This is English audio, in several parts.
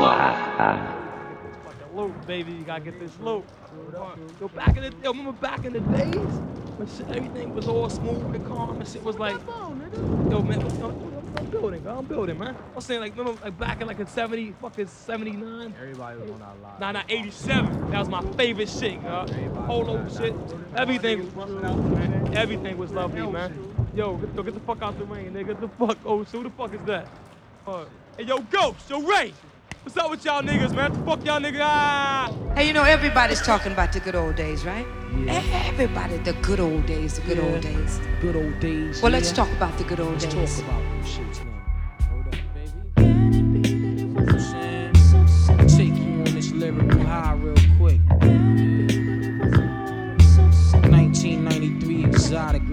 Fucking loot, baby. You gotta get this loop. Yo, back in the yo, remember back in the days when shit, everything was all smooth and calm and shit was like, yo, man, yo, I'm building, I'm building, man. I'm saying like, remember like back in like in 70, fucking 79. Everybody was on our live. Nah, nah, 87. That was my favorite shit, yo. Polo shit. Everything was man. Everything was lovely, man. Yo, get, yo, get the fuck out the rain, nigga. Get the fuck, oh, so who the fuck is that? Uh, hey, yo, Ghost, yo, Ray. What's up with y'all niggas, man? What the fuck y'all niggas? Ah! Hey, you know, everybody's talking about the good old days, right? Everybody, the good old days, the good old days. Good old days. Well, let's yeah. talk about the good old Let's days. talk about them shits now. Hold up, baby. You know what I'm saying? Take you on this lyrical high real quick. 1993 exoticness.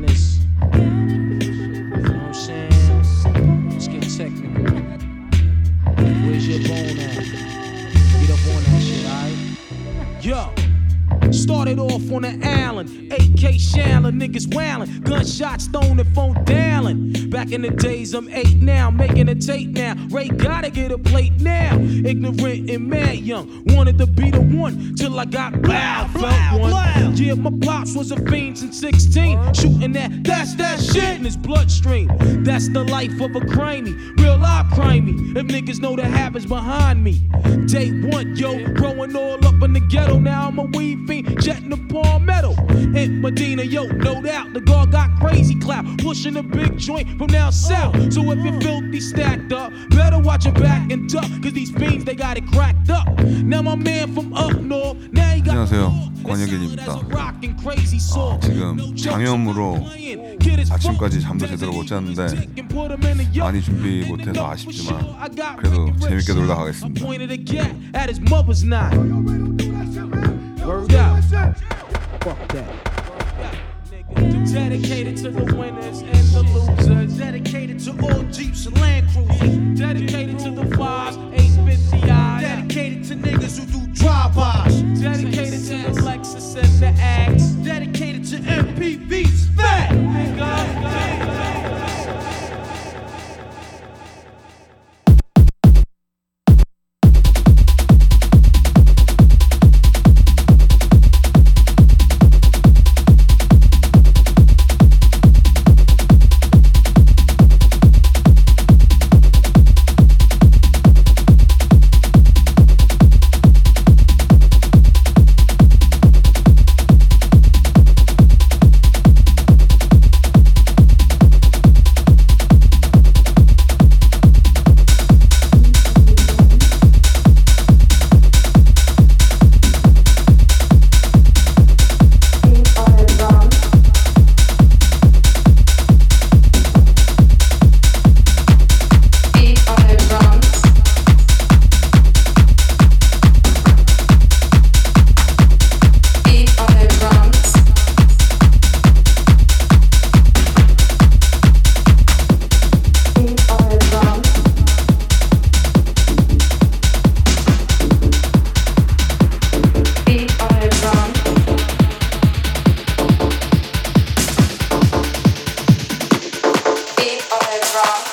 Started off on the Allen, AK Shanlin, niggas wailing, gunshots thrown and phone dialing. Back in the days, I'm eight now, making a tape now. Ray gotta get a plate now. Ignorant and mad young, wanted to be the one till I got loud, felt one. Yeah, my pops was a fiend since 16, shooting that, that's that shit in his bloodstream. That's the life of a crimey, real life crimey. If niggas know the habits behind me. Day one, yo, growing all up in the ghetto. Now I'm a weed fiend, jetting the palmetto. In Medina, yo, no doubt, the guard got crazy clout, pushing a big joint from down south. So if you're filthy stacked up, better watch your back and duck, cause these fiends, they got it cracked up. Now my man from up north, now he got 안녕하세요. 권혁인입니다. 아, 지금 장염으로 아침까지 잠도 제대로 못 잤는데 많이 준비 못해서 아쉽지만 그래도 재밌게 놀다 가겠습니다. Word out. Fuck that. Dedicated to the winners and the losers. Dedicated to all Jeeps and Land Cruisers. Dedicated to the fives, 850 eyes. Dedicated to niggas who do drive-bys. Dedicated to the Lexus and the Axe. Dedicated to MPVs. Fat. rock.